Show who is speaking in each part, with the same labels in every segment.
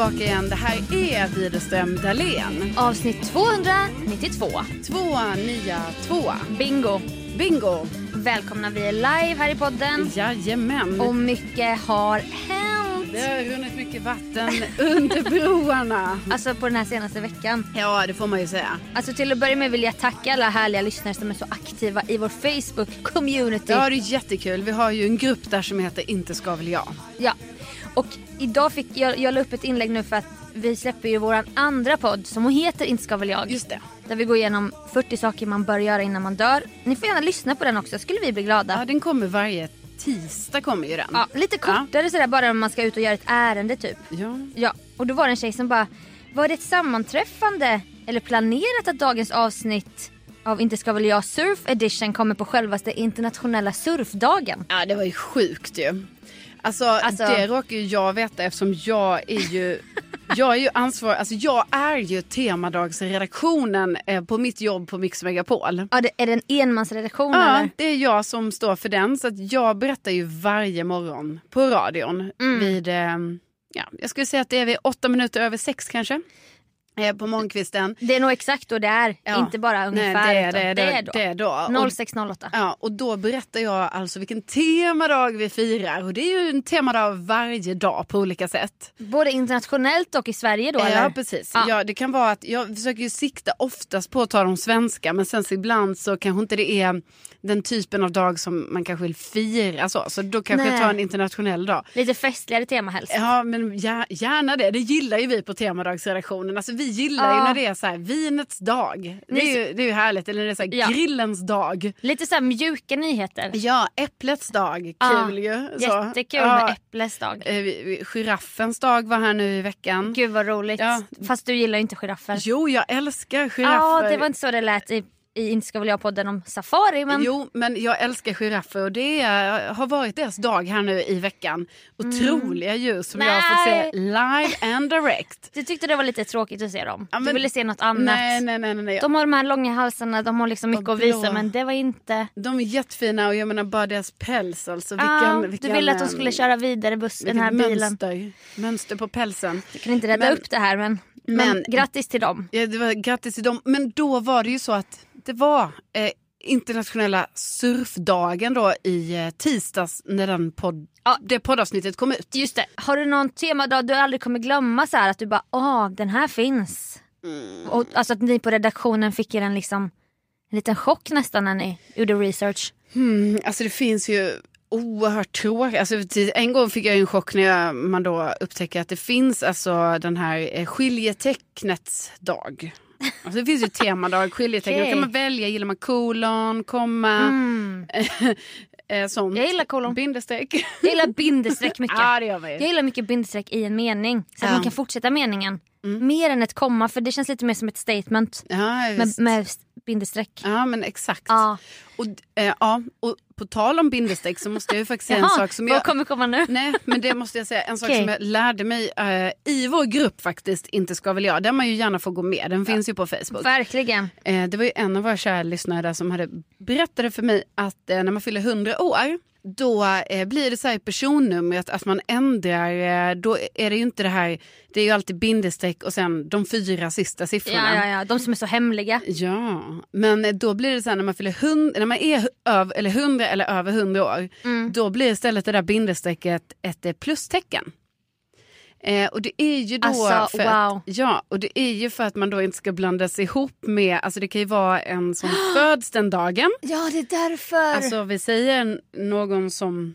Speaker 1: tillbaka igen. Det här är Widerström Dahlén.
Speaker 2: Avsnitt 292.
Speaker 1: Två, nia, två.
Speaker 2: Bingo.
Speaker 1: Bingo!
Speaker 2: Välkomna, vi är live här i podden.
Speaker 1: Jajamän.
Speaker 2: Och mycket har hänt.
Speaker 1: Det har runnit mycket vatten under broarna.
Speaker 2: Alltså på den här senaste veckan.
Speaker 1: Ja, det får man ju säga.
Speaker 2: Alltså till att börja med vill jag tacka alla härliga lyssnare som är så aktiva i vår Facebook-community.
Speaker 1: Ja, det är jättekul. Vi har ju en grupp där som heter Inte ska väl jag.
Speaker 2: Ja. Och idag fick jag, jag la upp ett inlägg nu för att vi släpper ju våran andra podd som heter Inte ska väl jag.
Speaker 1: Just det.
Speaker 2: Där vi går igenom 40 saker man bör göra innan man dör. Ni får gärna lyssna på den också, skulle vi bli glada.
Speaker 1: Ja, den kommer varje tisdag kommer ju den.
Speaker 2: Ja, lite kortare sådär bara om man ska ut och göra ett ärende typ.
Speaker 1: Ja.
Speaker 2: Ja, och då var det en tjej som bara Var det ett sammanträffande eller planerat att dagens avsnitt av Inte ska väl jag surf edition kommer på självaste internationella surfdagen?
Speaker 1: Ja, det var ju sjukt ju. Alltså,
Speaker 2: Alltså-
Speaker 1: det råkar ju jag veta eftersom jag är ju Jag är ju ansvarig, alltså jag är ju temadagsredaktionen eh, på mitt jobb på Mix Megapol.
Speaker 2: Ja, det, är det en enmansredaktion
Speaker 1: Ja,
Speaker 2: eller?
Speaker 1: det är jag som står för den. Så att jag berättar ju varje morgon på radion
Speaker 2: Mm.
Speaker 1: vid, eh, ja, jag skulle säga att det är vid åtta minuter över sex kanske. Eh, på morgonkvisten.
Speaker 2: Det är nog exakt då det är,
Speaker 1: Ja.
Speaker 2: inte bara ungefär.
Speaker 1: Nej, det är, det, är,
Speaker 2: det är då.
Speaker 1: Det är då. Och-
Speaker 2: 0608.
Speaker 1: Ja, och då berättar jag alltså vilken temadag vi firar. Och det är ju en temadag varje dag på olika sätt.
Speaker 2: Både internationellt och i Sverige då
Speaker 1: ja,
Speaker 2: eller?
Speaker 1: precis.
Speaker 2: Ja.
Speaker 1: Ja. det kan vara att jag försöker ju sikta oftast på att ta de svenska men sen så ibland så kanske inte det är den typen av dag som man kanske vill fira. Så, så då kanske
Speaker 2: Nej.
Speaker 1: jag tar en internationell dag.
Speaker 2: Lite festligare tema helst.
Speaker 1: Ja men gär- gärna det, det gillar ju vi på temadagsredaktionen. Alltså vi gillar ju
Speaker 2: Ja.
Speaker 1: när det är så här vinets dag. Det är ju, det är ju härligt, eller när det är så här
Speaker 2: Ja.
Speaker 1: grillens dag.
Speaker 2: Lite så här mjuka nyheter.
Speaker 1: Ja, äpplets dag,
Speaker 2: Ja,
Speaker 1: kul ju. Så.
Speaker 2: Jättekul
Speaker 1: Ja,
Speaker 2: med äpplets dag.
Speaker 1: eh, Giraffens dag var här nu i veckan.
Speaker 2: Gud vad roligt.
Speaker 1: Ja.
Speaker 2: Fast du gillar inte giraffer.
Speaker 1: Jo, jag älskar
Speaker 2: Ja,
Speaker 1: giraffer.
Speaker 2: det var inte så det lät i, i Inte ska väl jag podden om safari men
Speaker 1: Jo, men jag älskar giraffer och det är, har varit deras dag här nu i veckan. Otroliga djur som jag har fått se
Speaker 2: Mm. Nej.
Speaker 1: live and direct.
Speaker 2: du tyckte det var lite tråkigt att se dem.
Speaker 1: Ja,
Speaker 2: Du
Speaker 1: men-
Speaker 2: ville se något annat.
Speaker 1: Nej, nej, nej. nej, nej.
Speaker 2: De har de här långa halsarna, de har liksom mycket att visa men det var inte...
Speaker 1: De är jättefina och jag menar bara deras päls alltså. Vilken,
Speaker 2: ah,
Speaker 1: vilken,
Speaker 2: du ville att de skulle köra vidare buss, den här bilen.
Speaker 1: Mönster, mönster på pälsen.
Speaker 2: Du kan inte rädda
Speaker 1: Men-
Speaker 2: upp det här men, men,
Speaker 1: men-
Speaker 2: grattis till dem.
Speaker 1: Ja, det var, grattis till dem. Men då var det ju så att det var eh, internationella surfdagen då i eh, tisdags när den podd,
Speaker 2: Ja.
Speaker 1: det poddavsnittet kom ut.
Speaker 2: Just det, har du någon temadag du aldrig kommer glömma så här att du bara åh den här finns.
Speaker 1: Mm.
Speaker 2: Och, alltså att ni på redaktionen fick er en liksom en liten chock nästan när ni gjorde research.
Speaker 1: Mm, alltså det finns ju oerhört tråkigt. Alltså, en gång fick jag en chock när jag, man då upptäcker att det finns alltså den här eh, skiljetecknets dag. Alltså det finns ju temadag, skiljetecken. Då
Speaker 2: Okej.
Speaker 1: kan man välja, gillar man kolon, komma.
Speaker 2: Mm.
Speaker 1: eh, sånt.
Speaker 2: Jag gillar kolon.
Speaker 1: Bindestreck.
Speaker 2: Jag gillar bindestreck mycket.
Speaker 1: Ja, det gör.
Speaker 2: Jag gillar mycket bindestreck i en mening. Så att
Speaker 1: Ja.
Speaker 2: Man kan fortsätta meningen. Mer än ett komma för det känns lite mer som ett statement.
Speaker 1: Ja,
Speaker 2: Med, med bindestreck.
Speaker 1: ja men exakt.
Speaker 2: Ja.
Speaker 1: Och, eh, ja, och på tal om bindestreck så måste jag ju faktiskt säga en sak som
Speaker 2: vad
Speaker 1: jag...
Speaker 2: kommer komma nu?
Speaker 1: Nej, men det måste jag säga. En sak som jag lärde mig eh, i vår grupp faktiskt, Inte ska väl jag, där man ju gärna får gå med. Den finns ju på Facebook.
Speaker 2: Verkligen.
Speaker 1: Eh, det var ju en av våra kära lyssnare där som hade berättade för mig att när man fyller 100 år då eh, blir det så här i personnumret att man ändrar, eh, då är det ju inte det här, det är ju alltid bindestreck och sen de fyra sista siffrorna.
Speaker 2: Ja, ja, ja. De som är så hemliga.
Speaker 1: Ja, men då blir det så här när man fyller hund, när man är öv, eller 100 eller över 100 år,
Speaker 2: Mm.
Speaker 1: då blir istället det där bindestrecket ett eh, plustecken. Eh, och det är ju då
Speaker 2: Alltså,
Speaker 1: för
Speaker 2: wow.
Speaker 1: att, ja, och det är ju för att man då inte ska blandas ihop med, alltså det kan ju vara en som föds den dagen.
Speaker 2: Ja, det är därför.
Speaker 1: Alltså vi säger någon som,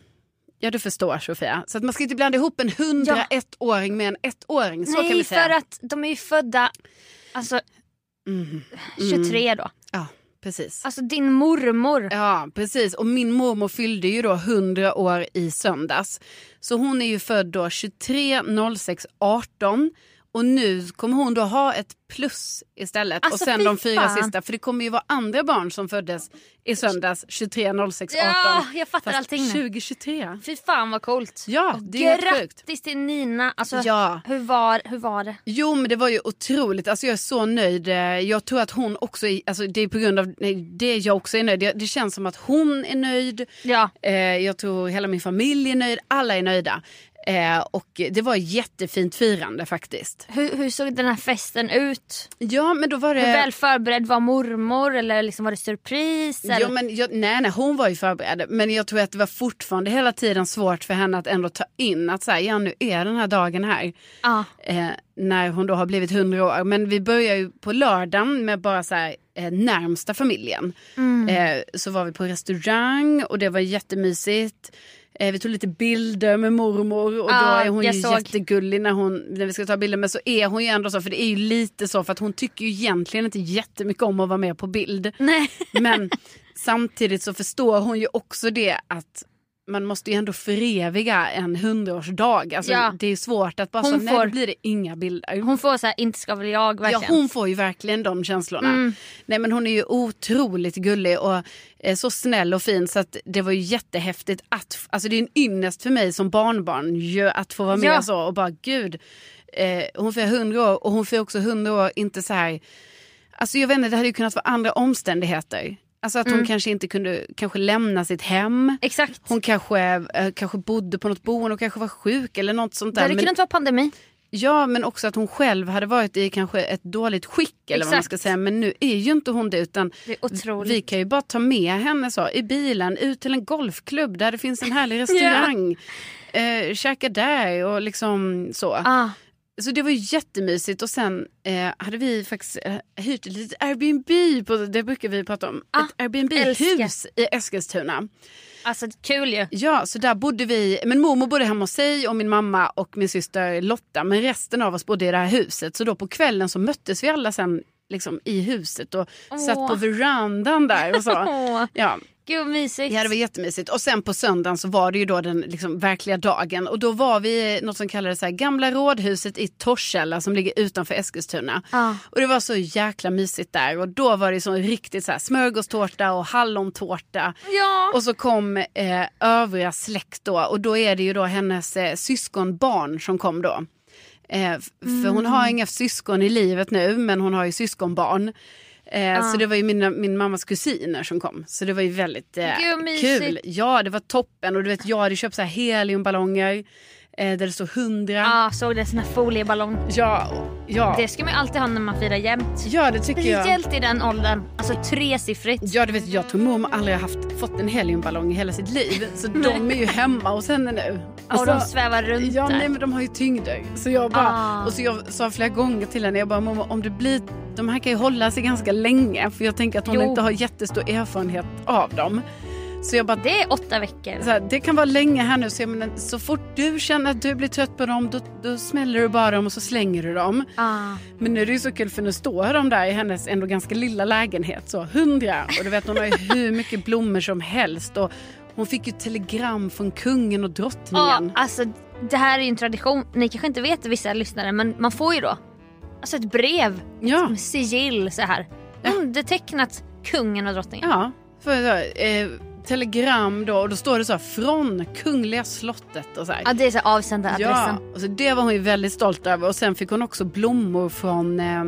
Speaker 1: ja du förstår Sofia. Så att man ska inte blanda ihop en 101-åring med en ettåring, så kan vi
Speaker 2: Nej,
Speaker 1: säga.
Speaker 2: för att de är ju födda alltså,
Speaker 1: Mm.
Speaker 2: 23 då.
Speaker 1: Precis.
Speaker 2: Alltså din mormor.
Speaker 1: Ja, precis. Och min mormor fyllde ju då 100 år i söndags. Så hon är ju född då 23 06 18. Och nu kommer hon då ha ett plus istället.
Speaker 2: Alltså,
Speaker 1: och sen de fyra
Speaker 2: fan.
Speaker 1: sista. För det kommer ju vara andra barn som föddes i söndags 23 06 18.
Speaker 2: Ja, jag fattar
Speaker 1: Fast
Speaker 2: allting nu.
Speaker 1: 2023.
Speaker 2: Fy fan vad coolt.
Speaker 1: Ja, det är helt sjukt.
Speaker 2: Grattis till Nina. Alltså,
Speaker 1: Ja.
Speaker 2: hur, var, hur var det?
Speaker 1: Jo men det var ju otroligt, alltså jag är så nöjd. Eh, Jag tror att hon också, är, alltså det är på grund av det jag också är nöjd. Det- Det känns som att hon är nöjd.
Speaker 2: Ja.
Speaker 1: Eh, jag tror hela min familj är nöjd, alla är nöjda. Eh, och det var jättefint firande faktiskt.
Speaker 2: Hur, hur såg den här festen ut?
Speaker 1: Ja men då var det...
Speaker 2: Hur väl förberedd var mormor eller liksom var det surpris? Eller?
Speaker 1: Ja, men jag, nej, nej, hon var ju förberedd. Men jag tror att det var fortfarande hela tiden svårt för henne att ändå ta in att så här, ja, nu är den här dagen här.
Speaker 2: ja.
Speaker 1: Eh, när hon då har blivit 100 år. Men vi börjar ju på lördagen med bara så här, eh, närmsta familjen.
Speaker 2: Mm.
Speaker 1: Eh, så var vi på restaurang och det var jättemysigt. Eh, vi tog lite bilder med mormor och då
Speaker 2: Ja,
Speaker 1: är hon ju
Speaker 2: såg.
Speaker 1: jättegullig när, hon, när vi ska ta bilder. Men så är hon ju ändå så, för det är ju lite så för att hon tycker ju egentligen inte jättemycket om att vara med på bild.
Speaker 2: Nej.
Speaker 1: Men samtidigt så förstår hon ju också det att man måste ju ändå föreviga en hundraårsdag. Alltså,
Speaker 2: Ja.
Speaker 1: Det är svårt att bara
Speaker 2: Hon
Speaker 1: så, nej
Speaker 2: får-
Speaker 1: då blir det inga bilder.
Speaker 2: Hon får så här, inte ska väl jag
Speaker 1: Ja,
Speaker 2: verkligen.
Speaker 1: hon får ju verkligen de känslorna.
Speaker 2: Mm.
Speaker 1: Nej, men hon är ju otroligt gullig och eh, så snäll och fin så att det var ju jättehäftigt att, alltså det är en ynnest för mig som barnbarn ju att få vara med
Speaker 2: Ja.
Speaker 1: så och bara gud, eh, hon får 100 år och hon får också 100 år, inte så här, alltså jag vet inte, det hade ju kunnat vara andra omständigheter. Alltså att hon
Speaker 2: Mm.
Speaker 1: kanske inte kunde kanske lämna sitt hem.
Speaker 2: Exakt.
Speaker 1: Hon kanske, eh, kanske bodde på något boende och kanske var sjuk eller något sånt
Speaker 2: det
Speaker 1: där.
Speaker 2: hade
Speaker 1: Men-
Speaker 2: kunnat vara pandemi.
Speaker 1: Ja, men också att hon själv hade varit i kanske ett dåligt skick eller vad man
Speaker 2: Exakt.
Speaker 1: ska säga. Men nu är ju inte hon det utan
Speaker 2: Det
Speaker 1: vi kan ju bara ta med henne så i bilen ut till en golfklubb där det finns en härlig restaurang. eh, käka där och liksom så.
Speaker 2: Ah.
Speaker 1: Så det var jättemysigt och sen eh, hade vi faktiskt eh, hyrt ett litet Airbnb, på, det brukar vi prata om,
Speaker 2: Ah,
Speaker 1: ett Airbnb-hus i Eskilstuna.
Speaker 2: Alltså kul ju.
Speaker 1: Ja, så där bodde vi. Men mormor bodde hemma hos sig och min mamma och min syster Lotta. Men resten av oss bodde i det här huset. Så då på kvällen så möttes vi alla sen liksom i huset och satt
Speaker 2: Åh.
Speaker 1: på verandan där och så. Ja,
Speaker 2: gud vad mysigt.
Speaker 1: ja, det var jättemysigt. Och sen på söndagen så var det ju då den liksom verkliga dagen. Och då var vi i något som kallades så här, Gamla rådhuset i Torshälla som ligger utanför Eskilstuna.
Speaker 2: Ja.
Speaker 1: Och det var så jäkla mysigt där. Och då var det så riktigt så här smörgåstårta och hallontårta.
Speaker 2: Ja.
Speaker 1: Och så kom eh, övriga släkt då och då är det ju då hennes eh, syskonbarn som kom då. Eh, För hon
Speaker 2: Mm.
Speaker 1: har inga syskon i livet nu men hon har ju syskonbarn. Eh, Så det var ju mina, min mammas kusiner som kom. Så det var ju väldigt eh, kul. Ja det var toppen och du vet jag hade köpt så här heliumballonger eh, där det stod 100.
Speaker 2: Ja, såg det sån här folieballong.
Speaker 1: Ja, ja.
Speaker 2: Det ska man ju alltid ha när man firar jämt.
Speaker 1: ja det tycker jag.
Speaker 2: Speciellt i den åldern. Alltså tresiffrigt.
Speaker 1: Ja, du vet, jag tror mormor aldrig har haft, fått en heliumballong i hela sitt liv. Så de är ju hemma hos henne nu.
Speaker 2: Och de svävar runt
Speaker 1: Ja,
Speaker 2: där.
Speaker 1: nej men de har ju tyngder. Så jag bara,
Speaker 2: Ah.
Speaker 1: och så jag sa flera gånger till henne, jag bara mormor om det blir, de här kan ju hålla sig ganska länge. För jag tänker att hon
Speaker 2: Jo.
Speaker 1: inte har jättestor erfarenhet av dem. Så jag bara,
Speaker 2: Det är åtta veckor.
Speaker 1: så här, det kan vara länge här nu. Så, jag menar, så fort du känner att du blir trött på dem, då, då smäller du bara dem och så slänger du dem.
Speaker 2: Ah.
Speaker 1: Men nu är det ju så kul för nu står de där i hennes ändå ganska lilla lägenhet. Så hundra. Och du vet hon har ju hur mycket blommor som helst. Och, hon fick ju telegram från kungen och
Speaker 2: Ja,
Speaker 1: drottningen.
Speaker 2: alltså det här är ju en tradition. Ni kanske inte vet det vissa lyssnare men man får ju då alltså ett brev
Speaker 1: Ja,
Speaker 2: med sigill så här. Undertecknat kungen och drottningen.
Speaker 1: ja. För, eh, telegram då och då står det så här, från Kungliga slottet och så här.
Speaker 2: Ja, det är så avsändaradressen.
Speaker 1: Ja, och så det var hon ju väldigt stolt över. Och sen fick hon också blommor från eh,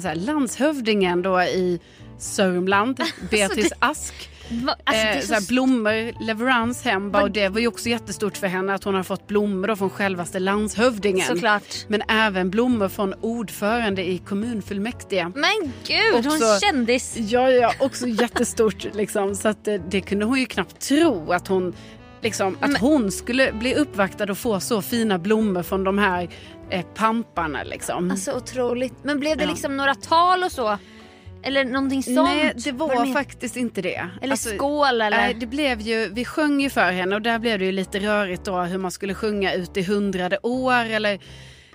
Speaker 1: så här, landshövdingen då i Sörmland, Beatrice Ask.
Speaker 2: Va- Alltså,
Speaker 1: eh,
Speaker 2: så
Speaker 1: så här, blommor, leverans hem. Bara, och det var ju också jättestort för henne att hon har fått blommor från självaste landshövdingen.
Speaker 2: Såklart.
Speaker 1: Men även blommor från ordförande i kommunfullmäktige.
Speaker 2: Men gud, hon
Speaker 1: Också-
Speaker 2: är kändis.
Speaker 1: Ja, ja, också jättestort liksom. Så att det, det kunde hon ju knappt tro att hon liksom, att hon skulle bli uppvaktad och få så fina blommor från de här eh, pamparna liksom.
Speaker 2: Alltså otroligt. Men blev det
Speaker 1: Ja.
Speaker 2: liksom några tal och så? Eller någonting sånt?
Speaker 1: Nej, det var,
Speaker 2: det med-
Speaker 1: faktiskt inte det.
Speaker 2: Eller
Speaker 1: Alltså,
Speaker 2: skål eller?
Speaker 1: Nej, det blev ju, vi sjöng ju för henne och där blev det ju lite rörigt då hur man skulle sjunga ut i hundrade år eller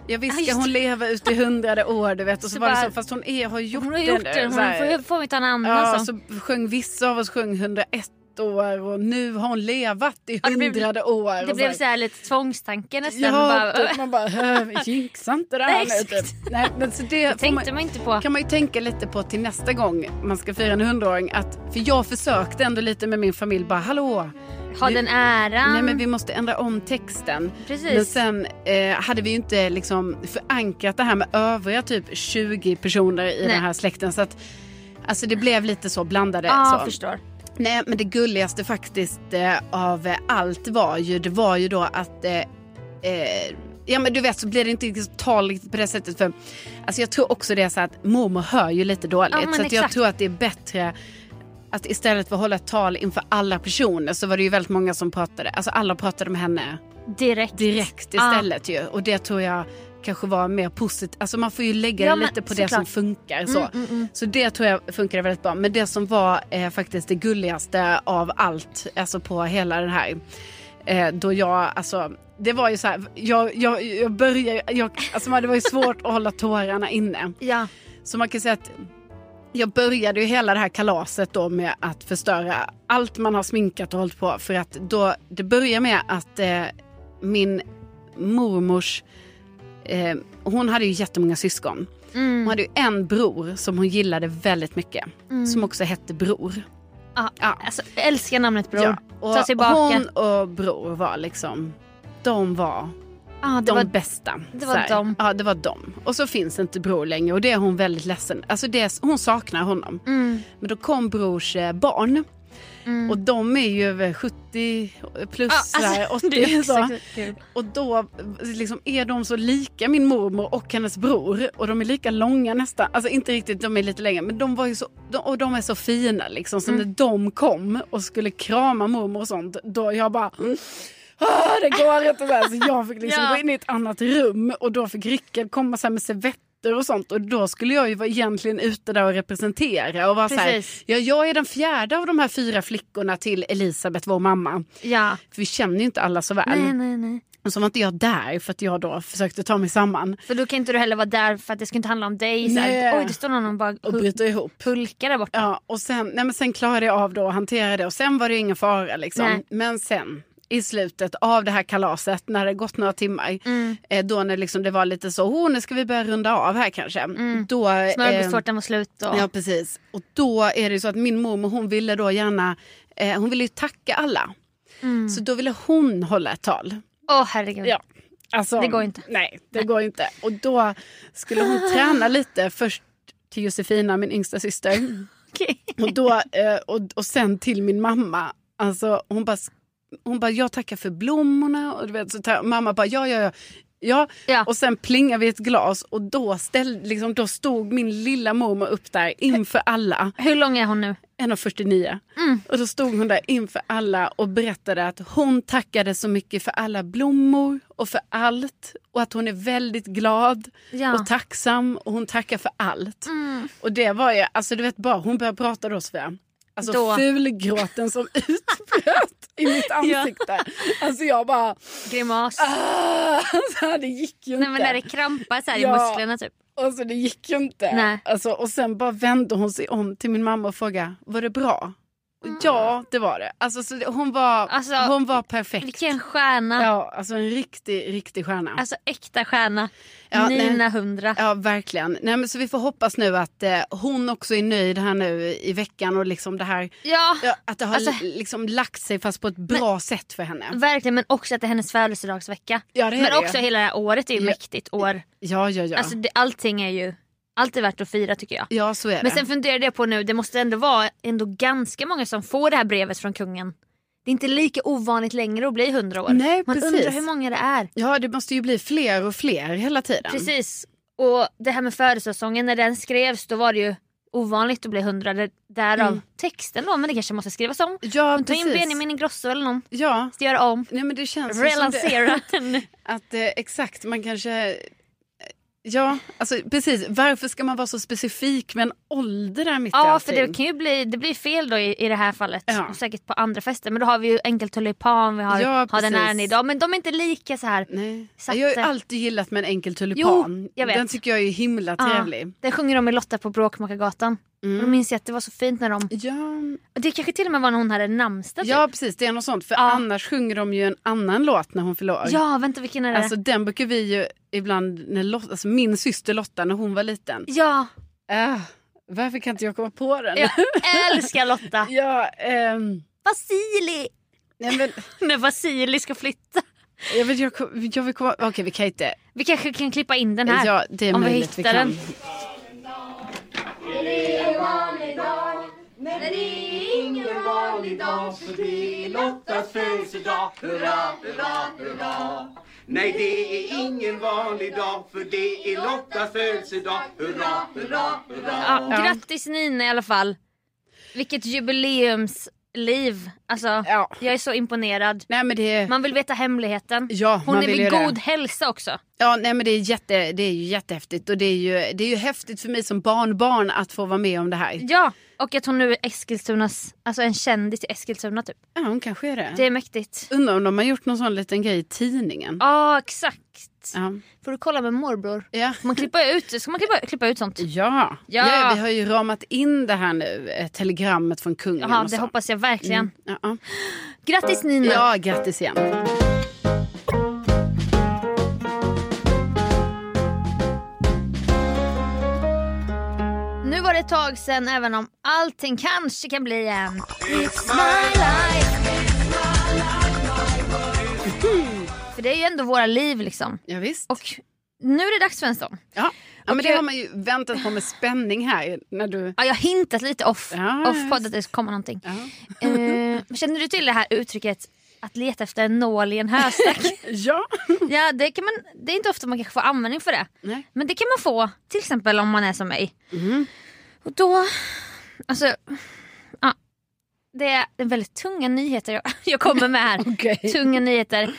Speaker 1: Ja visst
Speaker 2: Ja,
Speaker 1: ska
Speaker 2: just
Speaker 1: hon
Speaker 2: det.
Speaker 1: leva ut i hundrade år du vet och så,
Speaker 2: Så
Speaker 1: var det
Speaker 2: bara-
Speaker 1: så fast hon är, har gjort
Speaker 2: hon har gjort
Speaker 1: det.
Speaker 2: det. Hon
Speaker 1: så
Speaker 2: får, får vi ta en annan
Speaker 1: Ja,
Speaker 2: sång.
Speaker 1: så sjöng vissa av oss sjöng 101 år och nu har hon levat i
Speaker 2: Ja,
Speaker 1: hundrade år.
Speaker 2: Det blev
Speaker 1: så
Speaker 2: här lite tvångstanke nästan.
Speaker 1: Ja,
Speaker 2: bara,
Speaker 1: typ, man bara "Hö, jinxa inte det här
Speaker 2: Nej,
Speaker 1: nu. Typ. Nej, men så det
Speaker 2: det tänkte man inte på.
Speaker 1: kan man ju tänka lite på till nästa gång man ska fira en hundraåring. Att, för jag försökte ändå lite med min familj bara hallå.
Speaker 2: Ha
Speaker 1: vi-
Speaker 2: den äran.
Speaker 1: Nej men vi måste ändra om texten.
Speaker 2: Precis.
Speaker 1: Men sen eh, hade vi ju inte liksom förankrat det här med övriga typ 20 personer i
Speaker 2: Nej.
Speaker 1: den här släkten. Så att alltså det blev lite så blandade.
Speaker 2: Ja,
Speaker 1: så.
Speaker 2: förstår.
Speaker 1: Nej men det gulligaste faktiskt eh, av eh, allt var ju, det var ju då att eh, eh, Ja men du vet så blir det inte tal på det sättet för Alltså jag tror också det är så att mormor hör ju lite dåligt
Speaker 2: Ja,
Speaker 1: så att jag tror att det är bättre att istället för att hålla ett tal inför alla personer så var det ju väldigt många som pratade, alltså alla pratade med henne
Speaker 2: Direkt.
Speaker 1: direkt
Speaker 2: Ja.
Speaker 1: istället ju och det tror jag kanske var mer positivt, alltså man får ju lägga
Speaker 2: Ja,
Speaker 1: det lite på det som
Speaker 2: såklart.
Speaker 1: funkar så.
Speaker 2: Mm, mm, mm.
Speaker 1: Så det tror jag funkade väldigt bra. Men det som var eh, faktiskt det gulligaste av allt, alltså på hela den här, eh, då jag, alltså det var ju så här, jag, jag, jag började, jag, alltså det var ju svårt att hålla tårarna inne.
Speaker 2: Ja.
Speaker 1: Så man kan säga att jag började ju hela det här kalaset då med att förstöra allt man har sminkat och hållit på. För att då, det börjar med att eh, min mormors, eh, hon hade ju jättemånga syskon.
Speaker 2: Mm.
Speaker 1: Hon hade ju en bror som hon gillade väldigt mycket. Som också hette Bror.
Speaker 2: Ja.
Speaker 1: Ja.
Speaker 2: Alltså, jag älskar namnet bror.
Speaker 1: Ja,
Speaker 2: Ta
Speaker 1: och
Speaker 2: tillbaka.
Speaker 1: hon och Bror var liksom, de var
Speaker 2: det
Speaker 1: de
Speaker 2: var...
Speaker 1: bästa.
Speaker 2: det var de.
Speaker 1: Ja, det var de. Och så finns inte Bror längre och det är hon väldigt ledsen. Alltså det, hon saknar honom.
Speaker 2: Mm.
Speaker 1: Men då kom Brors eh, barn.
Speaker 2: Mm.
Speaker 1: Och de är ju över 70 plus, här,
Speaker 2: alltså,
Speaker 1: 80.
Speaker 2: det är
Speaker 1: så.
Speaker 2: kul.
Speaker 1: Och då liksom, är de så lika min mormor och hennes bror. Och de är lika långa nästan. Alltså inte riktigt, de är lite längre. Men de var ju så, de, och de är så fina liksom. Så
Speaker 2: Mm.
Speaker 1: när de kom och skulle krama mormor och sånt. Då jag bara... Ah, det går inte. Här. så jag fick liksom
Speaker 2: Ja.
Speaker 1: gå in i ett annat rum. Och då fick Rickard komma så här med servetter och sånt. Och då skulle jag ju vara egentligen ute där och representera. Och vara så här,
Speaker 2: Precis.
Speaker 1: ja, jag är den fjärde av de här fyra flickorna till Elisabeth, vår mamma.
Speaker 2: Ja.
Speaker 1: För vi känner ju inte alla så väl.
Speaker 2: Nej, nej, nej.
Speaker 1: Och så var inte jag där för att jag då försökte ta mig samman
Speaker 2: För då kan inte du heller vara där för att det ska inte handla om dig.
Speaker 1: Nej.
Speaker 2: Oj, det står någon och bara
Speaker 1: och bryta ihop.
Speaker 2: pulkar där borta.
Speaker 1: Ja, och sen, nej men sen klarade jag av då att hantera det och sen var det ingen fara liksom.
Speaker 2: Nej.
Speaker 1: Men sen i slutet av det här kalaset när det gått några timmar,
Speaker 2: Mm.
Speaker 1: eh, då när liksom det var lite så, oh, nu ska vi börja runda av här kanske. Då, eh,
Speaker 2: Smörgåstårtan var slut och...
Speaker 1: Ja precis. Och då är det så att min mormor hon ville då gärna, eh, hon ville ju tacka alla.
Speaker 2: Mm.
Speaker 1: Så då ville hon hålla ett tal.
Speaker 2: Åh herregud.
Speaker 1: Ja. Alltså,
Speaker 2: Det går inte.
Speaker 1: Nej, det går inte. Och då skulle hon träna lite först till Josefina, min yngsta syster.
Speaker 2: Okej.
Speaker 1: Och, då, eh, och, och sen till min mamma. Alltså, hon bara, hon bara, jag tackar för blommorna. Och du vet, så tar, mamma bara, ja, ja, ja. Ja,
Speaker 2: Ja.
Speaker 1: och sen plingade vi ett glas och då, ställ, liksom, då stod min lilla mormor upp där inför alla.
Speaker 2: Hur lång är hon nu?
Speaker 1: 1,49.
Speaker 2: Mm.
Speaker 1: Och då stod hon där inför alla och berättade att hon tackade så mycket för alla blommor och för allt. Och att hon är väldigt glad
Speaker 2: Ja.
Speaker 1: och tacksam och hon tackar för allt.
Speaker 2: Mm.
Speaker 1: Och det var ju, alltså du vet bara hon började prata då Sofia. Alltså
Speaker 2: Då.
Speaker 1: fulgråten som utbröt i mitt ansikte. Alltså jag bara,
Speaker 2: Grimas.
Speaker 1: ah, så här, det gick ju
Speaker 2: Nej
Speaker 1: inte.
Speaker 2: men när det krampar så här
Speaker 1: Ja.
Speaker 2: i musklerna typ.
Speaker 1: Alltså det gick ju inte.
Speaker 2: Nej.
Speaker 1: Alltså, och sen bara vände hon sig om till min mamma och frågade, var det bra? Ja, det var det. Alltså, så hon, var,
Speaker 2: Alltså,
Speaker 1: hon var perfekt.
Speaker 2: Vilken stjärna.
Speaker 1: Ja, alltså en riktig, riktig stjärna.
Speaker 2: Alltså äkta stjärna.
Speaker 1: Ja, nej.
Speaker 2: Nina 100.
Speaker 1: Ja, verkligen. Nej, men så vi får hoppas nu att eh, hon också är nöjd här nu i veckan och liksom det här,
Speaker 2: Ja,
Speaker 1: ja, att det har
Speaker 2: Alltså-
Speaker 1: li- liksom lagt sig fast på ett bra sätt för henne.
Speaker 2: verkligen. Men också att det är hennes födelsedagsvecka.
Speaker 1: Ja, det är
Speaker 2: men
Speaker 1: det.
Speaker 2: också hela det här året är ju
Speaker 1: Ja.
Speaker 2: mäktigt år.
Speaker 1: Ja, ja, ja.
Speaker 2: Alltså det, allting är ju allt är värt att fira tycker jag.
Speaker 1: ja, så är
Speaker 2: Men
Speaker 1: det.
Speaker 2: sen funderade jag på nu, det måste ändå vara ändå ganska många som får det här brevet från kungen. Det är inte lika ovanligt längre att bli 100 år.
Speaker 1: Nej,
Speaker 2: Man
Speaker 1: precis.
Speaker 2: undrar hur många det är.
Speaker 1: Ja, det måste ju bli fler och fler hela tiden.
Speaker 2: Precis. Och det här med födelsedagssången, när den skrevs då var det ju ovanligt att bli 100. Det- Därav
Speaker 1: Mm.
Speaker 2: texten då, men det kanske måste skrivas om.
Speaker 1: Ja,
Speaker 2: Ta in. Benjamin Ingrosso eller någon.
Speaker 1: Ja,
Speaker 2: Ska göra om.
Speaker 1: nej men det känns som det,
Speaker 2: Relansera.
Speaker 1: att eh, exakt, man kanske... Ja, alltså precis. Varför ska man vara så specifik med en ålder mitt i
Speaker 2: Ja,
Speaker 1: allting?
Speaker 2: för det kan ju bli, det blir fel då i, i det här fallet.
Speaker 1: Ja.
Speaker 2: Säkert på andra fester. Men då har vi ju enkel tulipan, vi har,
Speaker 1: Ja,
Speaker 2: har den här idag. Men de är inte lika så här.
Speaker 1: Nej.
Speaker 2: Så
Speaker 1: jag har ju alltid gillat med en enkel tulipan.
Speaker 2: Jo, jag vet.
Speaker 1: Den tycker jag är himla
Speaker 2: Ja,
Speaker 1: trevlig.
Speaker 2: den sjunger de med Lotta på Bråkmakargatan. Och då minns jag att det var så fint när de...
Speaker 1: Ja,
Speaker 2: Det kanske till och med var när hon hade namnsdag typ.
Speaker 1: ja, precis. Det är något sånt. För
Speaker 2: Ja.
Speaker 1: annars sjunger de ju en annan låt när hon fyller år.
Speaker 2: ja, vänta vilken är det?
Speaker 1: Alltså den brukar vi ju ibland, när Lotta, alltså min syster Lotta när hon var liten.
Speaker 2: Ja,
Speaker 1: Äh, varför kan inte jag komma på den?
Speaker 2: jag älskar Lotta.
Speaker 1: ja, ehm,
Speaker 2: Vasili!
Speaker 1: nej, men,
Speaker 2: När Vasili ska flytta.
Speaker 1: jag, vet, jag, jag vill komma, okej vi kan inte.
Speaker 2: Vi kanske kan klippa in den här.
Speaker 1: Ja, det är
Speaker 2: om vi
Speaker 1: möjligt vi
Speaker 2: hittar
Speaker 1: kan.
Speaker 2: den.
Speaker 3: Nej det är ingen vanlig dag för det är Lottas födelsedag. Hurra, hurra, hurra.
Speaker 2: Ja, Grattis Nina i alla fall. Vilket jubileums jubileumsliv. Alltså,
Speaker 1: Ja.
Speaker 2: Jag är så imponerad.
Speaker 1: Nej men det,
Speaker 2: Man vill veta hemligheten.
Speaker 1: ja,
Speaker 2: Hon är vid
Speaker 1: ju det.
Speaker 2: god hälsa också.
Speaker 1: Ja, nej men det är, jätte, det är ju jättehäftigt och det är ju, det är ju häftigt för mig som barnbarn att få vara med om det här.
Speaker 2: Ja, och att hon nu är Eskilstunas, alltså en kändis i Eskilstuna typ.
Speaker 1: Ja, hon kanske är det.
Speaker 2: Det är mäktigt.
Speaker 1: Undrar om de har gjort någon sån liten grej i tidningen.
Speaker 2: Ja, exakt.
Speaker 1: Ja.
Speaker 2: Får du kolla med morbror?
Speaker 1: Ja.
Speaker 2: Man klippa ut, ska man klippa, klippa ut sånt?
Speaker 1: Ja.
Speaker 2: Ja.
Speaker 1: Ja, vi har ju ramat in det här nu, eh, telegrammet från kungen. Och
Speaker 2: det hoppas jag verkligen.
Speaker 1: Ja, ja.
Speaker 2: Grattis Nina!
Speaker 1: ja, grattis igen.
Speaker 2: Nu var det ett tag sedan även om allting kanske kan bli en It's my life. För det är ju ändå våra liv liksom.
Speaker 1: Ja, visst.
Speaker 2: Och nu är det dags för en sån.
Speaker 1: Ja, ja men det har man ju väntat på med spänning här. När du...
Speaker 2: Ja, jag har hintat lite off,
Speaker 1: Ja,
Speaker 2: off podd att det ska komma någonting.
Speaker 1: Ja.
Speaker 2: Eh, känner du till det här uttrycket att leta efter en nål i en höstack?
Speaker 1: ja.
Speaker 2: ja, det, kan man, det är inte ofta man kanske får användning för det.
Speaker 1: Nej.
Speaker 2: Men det kan man få till exempel om man är som mig. Och då, alltså, ja, det är väldigt tunga nyheter jag, jag kommer med här.
Speaker 1: Okej.
Speaker 2: Tunga nyheter.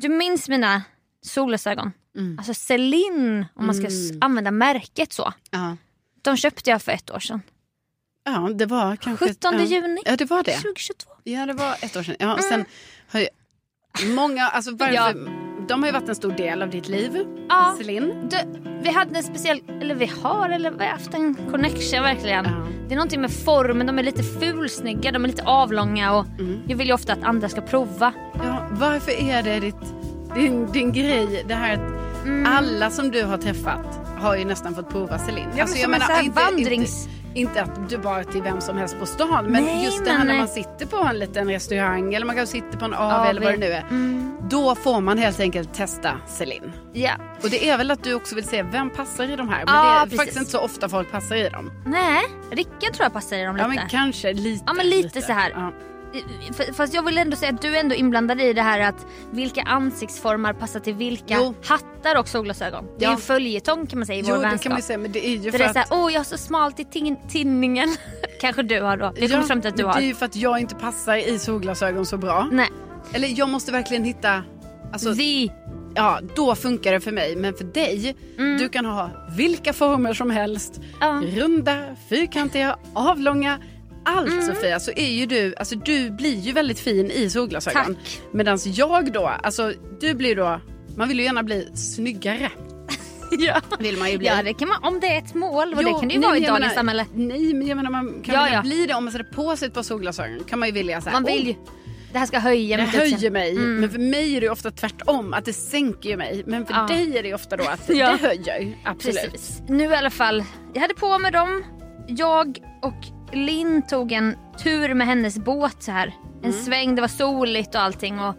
Speaker 2: Du minns mina solglasögon?
Speaker 1: Mm.
Speaker 2: Alltså Celine, om man ska s- använda märket så.
Speaker 1: Ja.
Speaker 2: De köpte jag för ett år sedan.
Speaker 1: ja, det var kanske...
Speaker 2: 17
Speaker 1: ja.
Speaker 2: juni
Speaker 1: Ja, det var det.
Speaker 2: 2022.
Speaker 1: Ja, det var ett år sedan. Ja, och sen har ju många, alltså varför. De har ju varit en stor del av ditt liv.
Speaker 2: Ja.
Speaker 1: Celine.
Speaker 2: Du, vi hade en speciell, eller vi har, eller vi har haft en connection verkligen.
Speaker 1: Ja.
Speaker 2: Det är någonting med formen, de är lite fulsnygga, de är lite avlånga och
Speaker 1: Mm.
Speaker 2: jag vill ju ofta att andra ska prova.
Speaker 1: Ja, varför är det ditt, din, din grej, det här att alla som du har träffat har ju nästan fått prova Celine.
Speaker 2: Mm.
Speaker 1: Alltså,
Speaker 2: men som en sån här vandrings-
Speaker 1: Inte, inte att du bara till vem som helst på stan men
Speaker 2: Nej,
Speaker 1: just det här när man sitter på en liten restaurang eller man kan sitta på en AV
Speaker 2: AV.
Speaker 1: eller vad det nu är.
Speaker 2: Mm.
Speaker 1: Då får man helt enkelt testa Celine.
Speaker 2: Ja.
Speaker 1: Och det är väl att du också vill se vem passar i de här. Men
Speaker 2: Ja,
Speaker 1: det är
Speaker 2: precis.
Speaker 1: faktiskt inte så ofta folk passar i dem.
Speaker 2: Nej, Rickard tror jag passar i dem lite.
Speaker 1: Ja men kanske lite.
Speaker 2: Ja, men lite så här.
Speaker 1: Ja.
Speaker 2: Fast jag vill ändå säga att du är ändå inblandad i det här att vilka ansiktsformar passar till vilka
Speaker 1: Jo.
Speaker 2: hattar och solglasögon. Det är
Speaker 1: Ja.
Speaker 2: ju följetong kan man säga i
Speaker 1: Jo
Speaker 2: vår
Speaker 1: det
Speaker 2: vänskap.
Speaker 1: kan man säga men det är ju
Speaker 2: Där
Speaker 1: för
Speaker 2: det är
Speaker 1: att...
Speaker 2: såhär, åh jag har så smalt i tin- tinningen. Kanske du har då. Vi har kommit fram till att du
Speaker 1: men Det är
Speaker 2: har.
Speaker 1: ju för att jag inte passar i solglasögon så bra.
Speaker 2: Nej,
Speaker 1: Eller jag måste verkligen hitta... Alltså,
Speaker 2: vi.
Speaker 1: ja, då funkar det för mig. Men för dig, du kan ha vilka former som helst.
Speaker 2: Ja.
Speaker 1: Runda, fyrkantiga, avlånga. Allt
Speaker 2: Mm.
Speaker 1: Sofia så är ju du, alltså du blir ju väldigt fin i solglasögon.
Speaker 2: Tack.
Speaker 1: Medan jag då, alltså du blir då, man vill ju gärna bli snyggare. ja. vill man ju bli.
Speaker 2: Ja det kan man, om det är ett mål och
Speaker 1: Jo,
Speaker 2: det kan det ju
Speaker 1: nej,
Speaker 2: vara i dagens samhälle.
Speaker 1: Nej men jag menar man kan
Speaker 2: Ja, ja.
Speaker 1: bli det om man sätter på sig ett par solglasögon. Kan man ju vilja så här,
Speaker 2: Man vill
Speaker 1: "Åh,
Speaker 2: ju, det här ska höja
Speaker 1: Det
Speaker 2: mitt
Speaker 1: höjer mig.
Speaker 2: Mm.
Speaker 1: Men för mig är det ofta tvärtom. Att det sänker ju mig. Men för
Speaker 2: Ja.
Speaker 1: dig är det ofta då att
Speaker 2: Ja.
Speaker 1: det höjer. Absolut.
Speaker 2: Precis. Nu i alla fall, jag hade på mig dem. Jag och Linn tog en tur med hennes båt så här. En
Speaker 1: Mm.
Speaker 2: sväng, det var soligt och allting. Och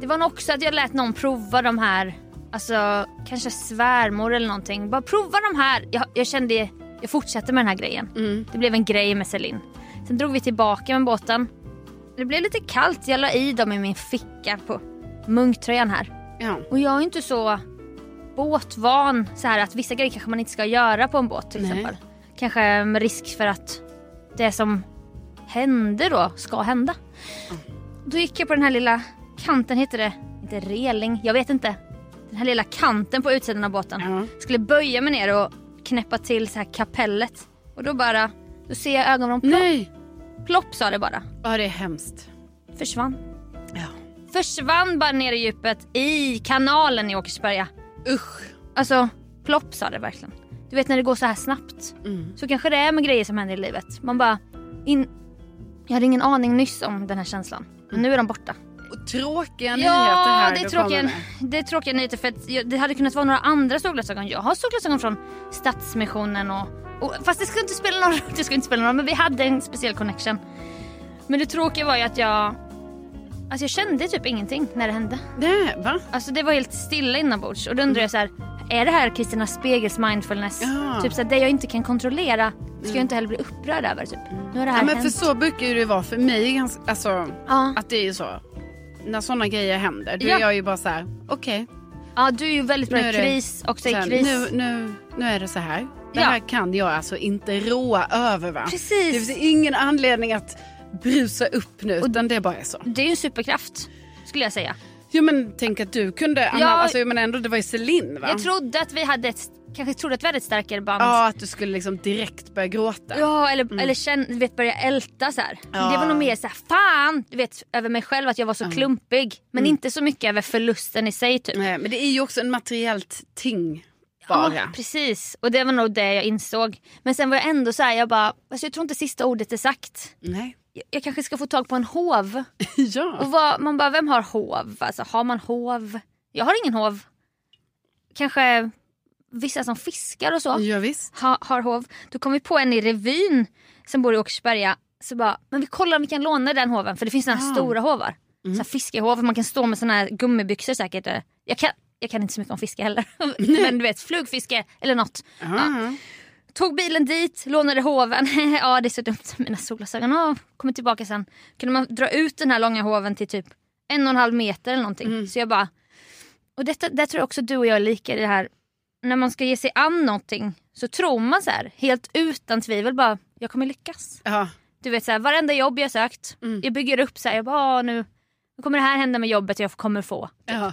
Speaker 2: det var nog också att jag lät någon prova de här, alltså kanske svärmor eller någonting. Bara prova de här. Jag, jag kände, jag fortsatte med den här grejen.
Speaker 1: Mm.
Speaker 2: Det blev en grej med Celine. Sen drog vi tillbaka med båten. Det blev lite kallt, jag la i dem i min ficka på munktröjan här.
Speaker 1: Ja.
Speaker 2: Och jag är inte så båtvan så här att vissa grejer kanske man inte ska göra på en båt till
Speaker 1: Nej.
Speaker 2: exempel. Kanske med risk för att det som hände då ska hända. Då gick jag på den här lilla kanten, heter det, inte reling, jag vet inte. Den här lilla kanten på utsidan av båten.
Speaker 1: Ja.
Speaker 2: Skulle böja mig ner och knäppa till så här kapellet. Och då bara, då ser jag ögonvrån plopp,
Speaker 1: Nej.
Speaker 2: plopp sa det bara.
Speaker 1: Ja det är hemskt.
Speaker 2: Försvann.
Speaker 1: Ja.
Speaker 2: Försvann bara ner i djupet i kanalen i Åkersberga.
Speaker 1: Usch.
Speaker 2: Alltså, plopp sa det verkligen. Du vet när det går så här snabbt.
Speaker 1: Mm.
Speaker 2: Så kanske det är med grejer som händer i livet. Man bara... In... Jag hade ingen aning nyss om den här känslan. Men nu är de borta.
Speaker 1: Och tråkiga nyheter
Speaker 2: Ja,
Speaker 1: här
Speaker 2: det är, tråkiga, det är tråkiga nyheter för att jag, det hade kunnat vara några andra solglasögon. Jag har solglasögon från Stadsmissionen och, och... Fast det ska inte spela någon roll, det ska inte spela någon roll, men vi hade en speciell connection. Men det tråkiga var ju att jag... Alltså jag kände typ ingenting när det hände.
Speaker 1: Nej, va?
Speaker 2: Alltså det var helt stilla inombords och då undrar jag så här, är det här Kristina Spegels mindfulness?
Speaker 1: Ja.
Speaker 2: Typ så det jag inte kan kontrollera ska jag inte heller bli upprörd över typ. Nu har det här
Speaker 1: Ja, men
Speaker 2: hänt.
Speaker 1: för så brukar det vara för mig. Alltså,
Speaker 2: Ja.
Speaker 1: att det är ju så. När sådana grejer händer då
Speaker 2: Ja.
Speaker 1: är jag ju bara så här: okej.
Speaker 2: ja du är ju väldigt bra i kris, också i kris.
Speaker 1: Nu, nu, nu är det så här. Det
Speaker 2: Ja.
Speaker 1: här kan jag alltså inte råa över va?
Speaker 2: Precis.
Speaker 1: Det finns ingen anledning att brusa upp nu utan det bara är så.
Speaker 2: Det är ju en superkraft skulle jag säga.
Speaker 1: Jo men tänk att du kunde, Anna,
Speaker 2: Ja.
Speaker 1: alltså, men ändå det var ju Celine va?
Speaker 2: Jag trodde att vi hade ett, kanske trodde att vi hade ett starkare band.
Speaker 1: Ja att du skulle liksom direkt börja gråta.
Speaker 2: Ja eller, eller känn, du vet börja älta så här.
Speaker 1: Ja.
Speaker 2: Det var nog mer så här, fan du vet över mig själv att jag var så klumpig. Men inte så mycket över förlusten i sig typ.
Speaker 1: Nej, men det är ju också en materiellt ting bara.
Speaker 2: Ja, precis. Och det var nog det jag insåg. Men sen var jag ändå så här, jag bara, alltså jag tror inte sista ordet är sagt.
Speaker 1: Nej.
Speaker 2: Jag, kanske ska få tag på en hov.
Speaker 1: ja.
Speaker 2: Och vad, man bara, vem har hov? Alltså har man hov? Jag har ingen hov. Kanske vissa som fiskar och så
Speaker 1: ja
Speaker 2: ha, har hov. Då kom vi på en i revyn som bor i Åkersberga. Så bara, men vi kollar om vi kan låna den hoven för det finns såna här
Speaker 1: Ah.
Speaker 2: stora hovar. Så här fiskehov, man kan stå med såna här gummibyxor säkert. Jag kan, jag kan inte så mycket om fiske heller. men du vet flugfiske eller något.
Speaker 1: Ja.
Speaker 2: Tog bilen dit, lånade hoven. ja det är så dumt, mina solglasögon. Oh, kommer tillbaka sen. Kunde man dra ut den här långa hoven till typ en och en halv meter eller någonting. Så jag bara... Och detta, där tror jag också du och jag är lika i det här. När man ska ge sig an någonting så tror man så här, helt utan tvivel bara, jag kommer lyckas.
Speaker 1: Ja.
Speaker 2: Du vet så här, varenda jobb jag sökt, jag bygger upp så här, jag bara, "Ah, nu, nu kommer det här hända med jobbet jag kommer få.
Speaker 1: Ja.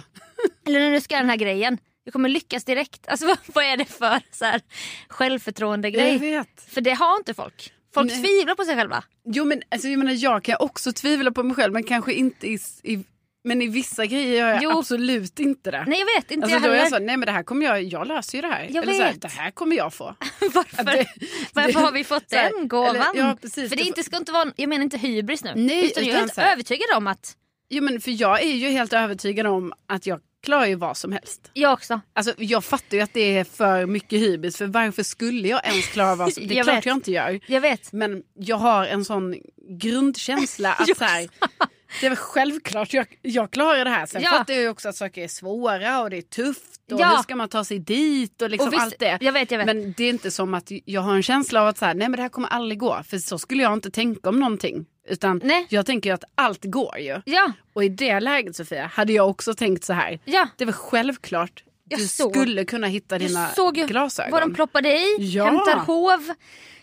Speaker 2: Eller när du ska göra den här grejen, jag kommer lyckas direkt. Alltså vad, vad är det för så här, självförtroende
Speaker 1: Jag
Speaker 2: grej?
Speaker 1: vet.
Speaker 2: För det har inte folk. Folk
Speaker 1: Nej.
Speaker 2: tvivlar på sig själva.
Speaker 1: Jo men alltså, jag menar jag kan också tvivla på mig själv men kanske inte i, i men i vissa grejer gör jag
Speaker 2: Jo.
Speaker 1: absolut inte det.
Speaker 2: Nej jag vet inte
Speaker 1: alltså,
Speaker 2: jag
Speaker 1: då är
Speaker 2: heller.
Speaker 1: jag så, nej men det här kommer jag, jag löser ju det här.
Speaker 2: Jag
Speaker 1: Eller så här,
Speaker 2: vet.
Speaker 1: det här kommer jag få.
Speaker 2: Varför,
Speaker 1: Det-
Speaker 2: varför
Speaker 1: det-
Speaker 2: har vi fått den gåvan?
Speaker 1: eller- ja, precis.
Speaker 2: För det
Speaker 1: Det-
Speaker 2: inte, ska inte vara, jag menar inte hybris nu.
Speaker 1: Nej,
Speaker 2: utan jag är
Speaker 1: utan
Speaker 2: helt övertygad om att,
Speaker 1: Jo men för jag är ju helt övertygad om att jag klarar ju vad som helst.
Speaker 2: jag också.
Speaker 1: Alltså jag fattar ju att det är för mycket hybris för varför skulle jag ens klara vad som... Det är
Speaker 2: Jag
Speaker 1: klart
Speaker 2: vet.
Speaker 1: jag inte gör.
Speaker 2: Jag vet.
Speaker 1: Men jag har en sån grundkänsla att så här, det är väl självklart jag, jag klarar det här. Sen
Speaker 2: Ja.
Speaker 1: fattar jag också att saker är svåra och det är tufft och
Speaker 2: Ja.
Speaker 1: hur ska man ta sig dit och liksom
Speaker 2: Och visst-
Speaker 1: allt det.
Speaker 2: jag vet, jag vet.
Speaker 1: Men det är inte som att jag har en känsla av att så här, nej men det här kommer aldrig gå. För så skulle jag inte tänka om någonting. Utan
Speaker 2: Nej.
Speaker 1: jag tänker ju att allt går ju.
Speaker 2: Ja,
Speaker 1: Och i det läget Sofia hade jag också tänkt så här.
Speaker 2: ja.
Speaker 1: Det är väl självklart
Speaker 2: Jag
Speaker 1: du
Speaker 2: såg-
Speaker 1: skulle kunna hitta dina
Speaker 2: Jag såg ju
Speaker 1: glasögon.
Speaker 2: vad de ploppade i,
Speaker 1: Ja.
Speaker 2: hämtar hov.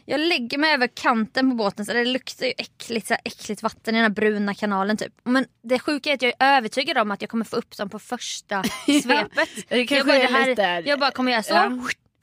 Speaker 2: Jag lägger mig över kanten på båten så det luktar ju äckligt, så här äckligt vatten i den här bruna kanalen typ. Men det sjuka är att jag är övertygad om att jag kommer få upp dem på första svepet.
Speaker 1: kanske
Speaker 2: jag, bara, här, jag bara kommer göra så.
Speaker 1: Ja.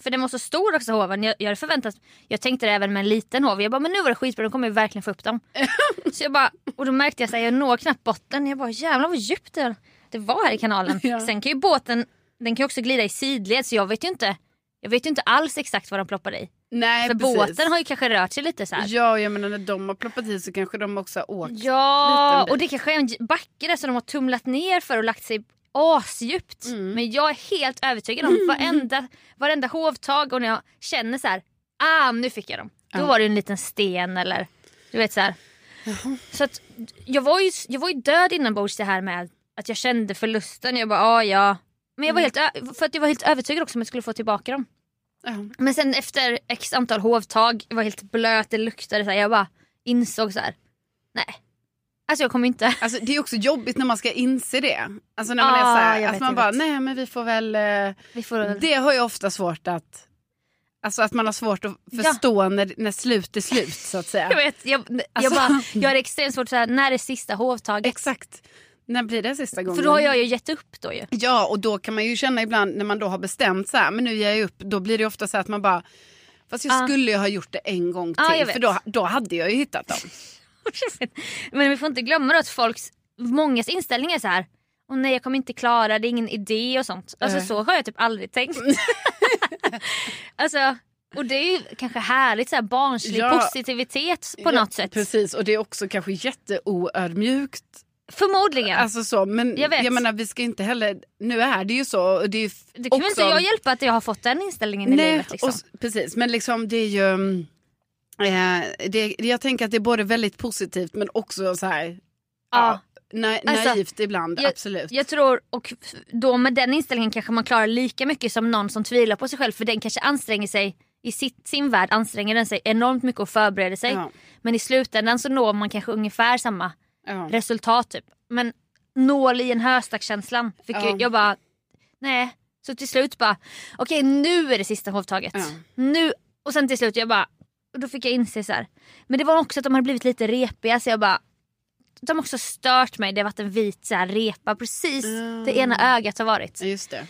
Speaker 2: För den var så stor också hoven. Jag, jag hade förväntat, jag tänkte det även med en liten hov. Jag bara men nu var det skitbra, då kommer jag verkligen få upp dem. så jag bara, och då märkte jag att jag når knappt botten. Jag bara jävlar vad djupt det, det var här i kanalen.
Speaker 1: Ja.
Speaker 2: Sen kan ju båten den kan också glida i sidled så jag vet ju inte, jag vet ju inte alls exakt vad de ploppar i.
Speaker 1: Nej,
Speaker 2: För
Speaker 1: precis.
Speaker 2: båten har ju kanske rört sig lite så här.
Speaker 1: Ja, jag menar när de har ploppat i så kanske de också har åkt.
Speaker 2: Ja, och det kanske är en backe där som de har tumlat ner för och lagt sig asdjupt.
Speaker 1: Mm.
Speaker 2: Men jag är helt övertygad om varenda, varenda hovtag och när jag känner så här, ah nu fick jag dem. Då
Speaker 1: Ja.
Speaker 2: var det en liten sten eller du vet så här. Så att jag var ju, jag var ju död inombords det här med att jag kände förlusten. Jag bara, ah, ja. Men jag var
Speaker 1: Mm.
Speaker 2: helt, för att jag var helt övertygad också om att jag skulle få tillbaka dem.
Speaker 1: Ja.
Speaker 2: Men sen efter x antal hovtag, jag var helt blöt, det luktade så här, jag bara insåg så här. nej. Alltså jag kommer inte.
Speaker 1: Alltså, det är också jobbigt när man ska inse det. Alltså när man
Speaker 2: Ah,
Speaker 1: är så här, att
Speaker 2: vet,
Speaker 1: man bara,
Speaker 2: vet.
Speaker 1: nej men vi får väl... eh,
Speaker 2: Vi får,
Speaker 1: Det har jag ofta svårt att... Alltså att man har svårt att
Speaker 2: Ja.
Speaker 1: förstå när, när slut är slut så att säga.
Speaker 2: Jag vet, jag, jag,
Speaker 1: Alltså-
Speaker 2: bara, jag har extremt svårt så när är sista hovtaget?
Speaker 1: Exakt. När blir det sista gången?
Speaker 2: För då har jag ju gett upp då ju.
Speaker 1: Ja, och då kan man ju känna ibland när man då har bestämt så här, men nu ger jag upp, då blir det ofta så att man bara, fast jag
Speaker 2: Ja.
Speaker 1: skulle ju ha gjort det en gång till,
Speaker 2: Ja, jag vet.
Speaker 1: för då, då hade jag ju hittat dem.
Speaker 2: Men vi får inte glömma då att folks, mångas inställning är så här. Åh nej jag kommer inte klara det, är ingen idé och sånt. Alltså
Speaker 1: Nej.
Speaker 2: så har jag typ aldrig tänkt. alltså, och det är ju kanske härligt så här barnslig
Speaker 1: Ja.
Speaker 2: positivitet på
Speaker 1: Ja,
Speaker 2: något sätt.
Speaker 1: Precis, och det är också kanske jätteoödmjukt.
Speaker 2: Förmodligen.
Speaker 1: Alltså så, men
Speaker 2: Jag
Speaker 1: jag,
Speaker 2: vet.
Speaker 1: menar vi ska inte heller, nu är det ju så. Det är
Speaker 2: det kan
Speaker 1: också,
Speaker 2: inte jag hjälpa att jag har fått den inställningen i
Speaker 1: Nej,
Speaker 2: livet. Liksom.
Speaker 1: och, precis, men liksom det är ju, mm, eh, det, jag tänker att det är både väldigt positivt men också så här, ja, na,
Speaker 2: Alltså,
Speaker 1: naivt ibland,
Speaker 2: jag-
Speaker 1: absolut.
Speaker 2: Jag tror, och då med den inställningen kanske man klarar lika mycket som någon som tvivlar på sig själv för den kanske anstränger sig i sitt, sin värld anstränger den sig enormt mycket och förbereder sig.
Speaker 1: Ja.
Speaker 2: Men i slutändan så når man kanske ungefär samma
Speaker 1: Ja.
Speaker 2: resultat typ. Men nål i en höstack-känslan. Fick
Speaker 1: Ja.
Speaker 2: jag, jag bara, nej. Så till slut bara, okej nu är det sista hovtaget.
Speaker 1: Ja.
Speaker 2: Nu, och sen till slut jag bara, och då fick jag inse så här. Men det var också att de hade blivit lite repiga så jag bara, de har också stört mig. Det har varit en vit så här, repa precis
Speaker 1: Mm.
Speaker 2: det ena ögat har varit.
Speaker 1: Just det.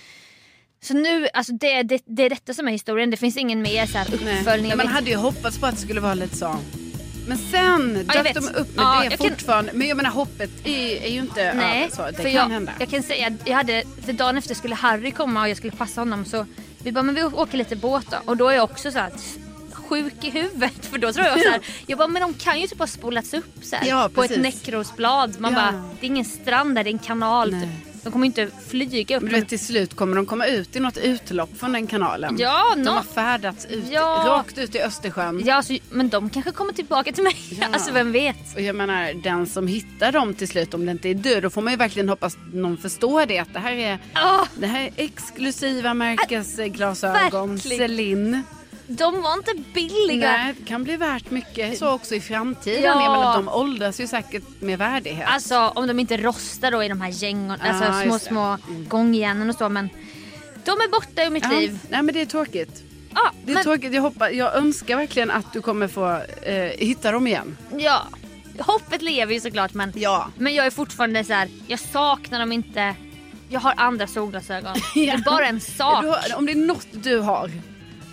Speaker 2: Så nu, alltså det, det, det är detta som är historien. Det finns ingen mer så här,
Speaker 1: Nej.
Speaker 2: uppföljning. Jag
Speaker 1: Man
Speaker 2: vet-
Speaker 1: hade ju hoppats på att det skulle vara lite så. Men sen
Speaker 2: Ja,
Speaker 1: dök de upp med
Speaker 2: Ja,
Speaker 1: det
Speaker 2: jag kan-
Speaker 1: fortfarande. Men jag menar hoppet är, är ju inte
Speaker 2: Nej,
Speaker 1: över så. Det
Speaker 2: för
Speaker 1: kan
Speaker 2: jag,
Speaker 1: hända.
Speaker 2: jag kan säga, jag hade, för dagen efter skulle Harry komma och jag skulle passa honom så vi bara, men vi åker lite båt då. Och då är jag också så här sjuk i huvudet för då tror jag så här, jag bara, men de kan ju typ ha spolats upp så här,
Speaker 1: Ja,
Speaker 2: på ett näckrosblad. Man
Speaker 1: Ja.
Speaker 2: bara, det är ingen strand där, det är en kanal. Typ. De kommer inte flyga upp.
Speaker 1: Men vet, till slut kommer de komma ut i något utlopp från den kanalen.
Speaker 2: Ja,
Speaker 1: de har
Speaker 2: nå-
Speaker 1: färdats ut,
Speaker 2: Ja.
Speaker 1: rakt ut i Östersjön.
Speaker 2: Ja, alltså, men de kanske kommer tillbaka till mig.
Speaker 1: Ja.
Speaker 2: Alltså vem vet.
Speaker 1: Och jag menar, den som hittar dem till slut, om det inte är du, då får man ju verkligen hoppas att någon förstår det. Att det här är,
Speaker 2: Åh,
Speaker 1: det här är exklusiva märkesglasögon.
Speaker 2: Verkligen.
Speaker 1: Celine.
Speaker 2: De var inte billiga.
Speaker 1: Nej, det kan bli värt mycket så också i framtiden.
Speaker 2: Ja.
Speaker 1: Jag menar, de åldras ju säkert med värdighet.
Speaker 2: Alltså om de inte rostar då i de här gängorna,
Speaker 1: Ja,
Speaker 2: alltså små små gångjärnen och så men de är borta ur mitt
Speaker 1: ja.
Speaker 2: liv.
Speaker 1: Nej men det är tråkigt.
Speaker 2: Ja,
Speaker 1: Det är
Speaker 2: men,
Speaker 1: tråkigt. Jag, hoppas, jag önskar verkligen att du kommer få eh, hitta dem igen.
Speaker 2: ja, hoppet lever ju såklart men,
Speaker 1: Ja.
Speaker 2: men jag är fortfarande så här. jag saknar dem inte. Jag har andra solglasögon. Det är bara en sak.
Speaker 1: Har, om det är något du har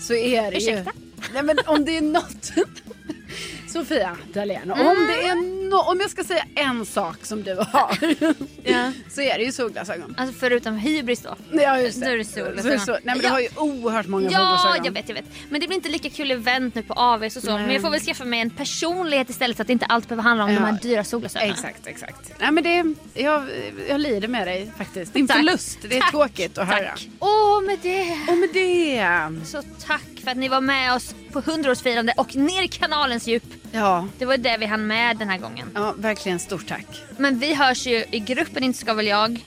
Speaker 1: så är det
Speaker 2: Ursäkta?
Speaker 1: ju... Nej men om det är något... Sofia Dalén,
Speaker 2: Mm.
Speaker 1: om, det är no... om jag ska säga en sak som du har
Speaker 2: Ja.
Speaker 1: så är det ju solglasögon.
Speaker 2: Alltså förutom hybris då.
Speaker 1: Ja just
Speaker 2: Då är det solglasögon.
Speaker 1: Så, det. Nej men du
Speaker 2: Ja.
Speaker 1: har ju oerhört många
Speaker 2: Ja,
Speaker 1: solglasögon.
Speaker 2: jag vet, jag vet. Men det blir inte lika kul event nu på AVs och så.
Speaker 1: Nej.
Speaker 2: Men jag får väl skaffa mig en personlighet istället så att det inte allt behöver handla om
Speaker 1: Ja.
Speaker 2: de här dyra solglasögonen.
Speaker 1: Exakt, exakt. Nej men det, jag, jag lider med dig faktiskt. Din
Speaker 2: Tack.
Speaker 1: förlust, det är
Speaker 2: Tack.
Speaker 1: tråkigt att höra.
Speaker 2: Tack. Och med det.
Speaker 1: Och med det,
Speaker 2: Så tack för att ni var med oss på 100-årsfirande och ner i kanalens djup.
Speaker 1: ja,
Speaker 2: Det var det vi hann med den här gången.
Speaker 1: ja verkligen stort tack.
Speaker 2: Men vi hörs ju i gruppen Inte ska väl jag.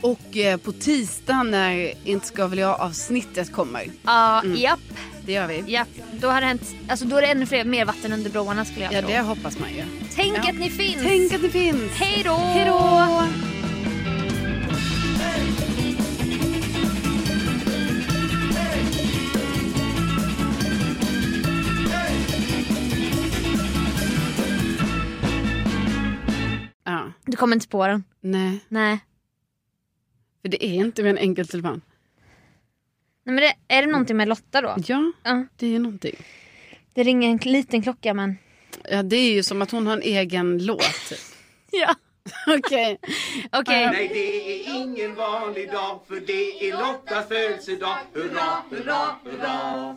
Speaker 1: Och eh, på tisdag när Inte ska väl jag avsnittet kommer.
Speaker 2: Ja, japp,
Speaker 1: Det gör vi.
Speaker 2: japp. Då har det hänt, alltså då är det ännu fler, mer vatten under broarna skulle jag
Speaker 1: Ja
Speaker 2: tro.
Speaker 1: det hoppas man ju.
Speaker 2: Tänk
Speaker 1: Ja.
Speaker 2: att ni finns!
Speaker 1: Tänk att det finns.
Speaker 2: Hej då!
Speaker 1: Hej då! Ja,
Speaker 2: Du kommer inte på den?
Speaker 1: nej.
Speaker 2: Nej.
Speaker 1: För det är inte med en enkel tulipan.
Speaker 2: Nej men det, är det någonting med Lotta då?
Speaker 1: Ja,
Speaker 2: Ja.
Speaker 1: det är någonting.
Speaker 2: Det ringer en liten klocka men...
Speaker 1: Ja, det är ju som att hon har en egen låt.
Speaker 2: Ja.
Speaker 1: Okej. Okej.
Speaker 3: Nej, det är ingen vanlig dag för det är Lottas födelsedag. Hurra, hurra, hurra.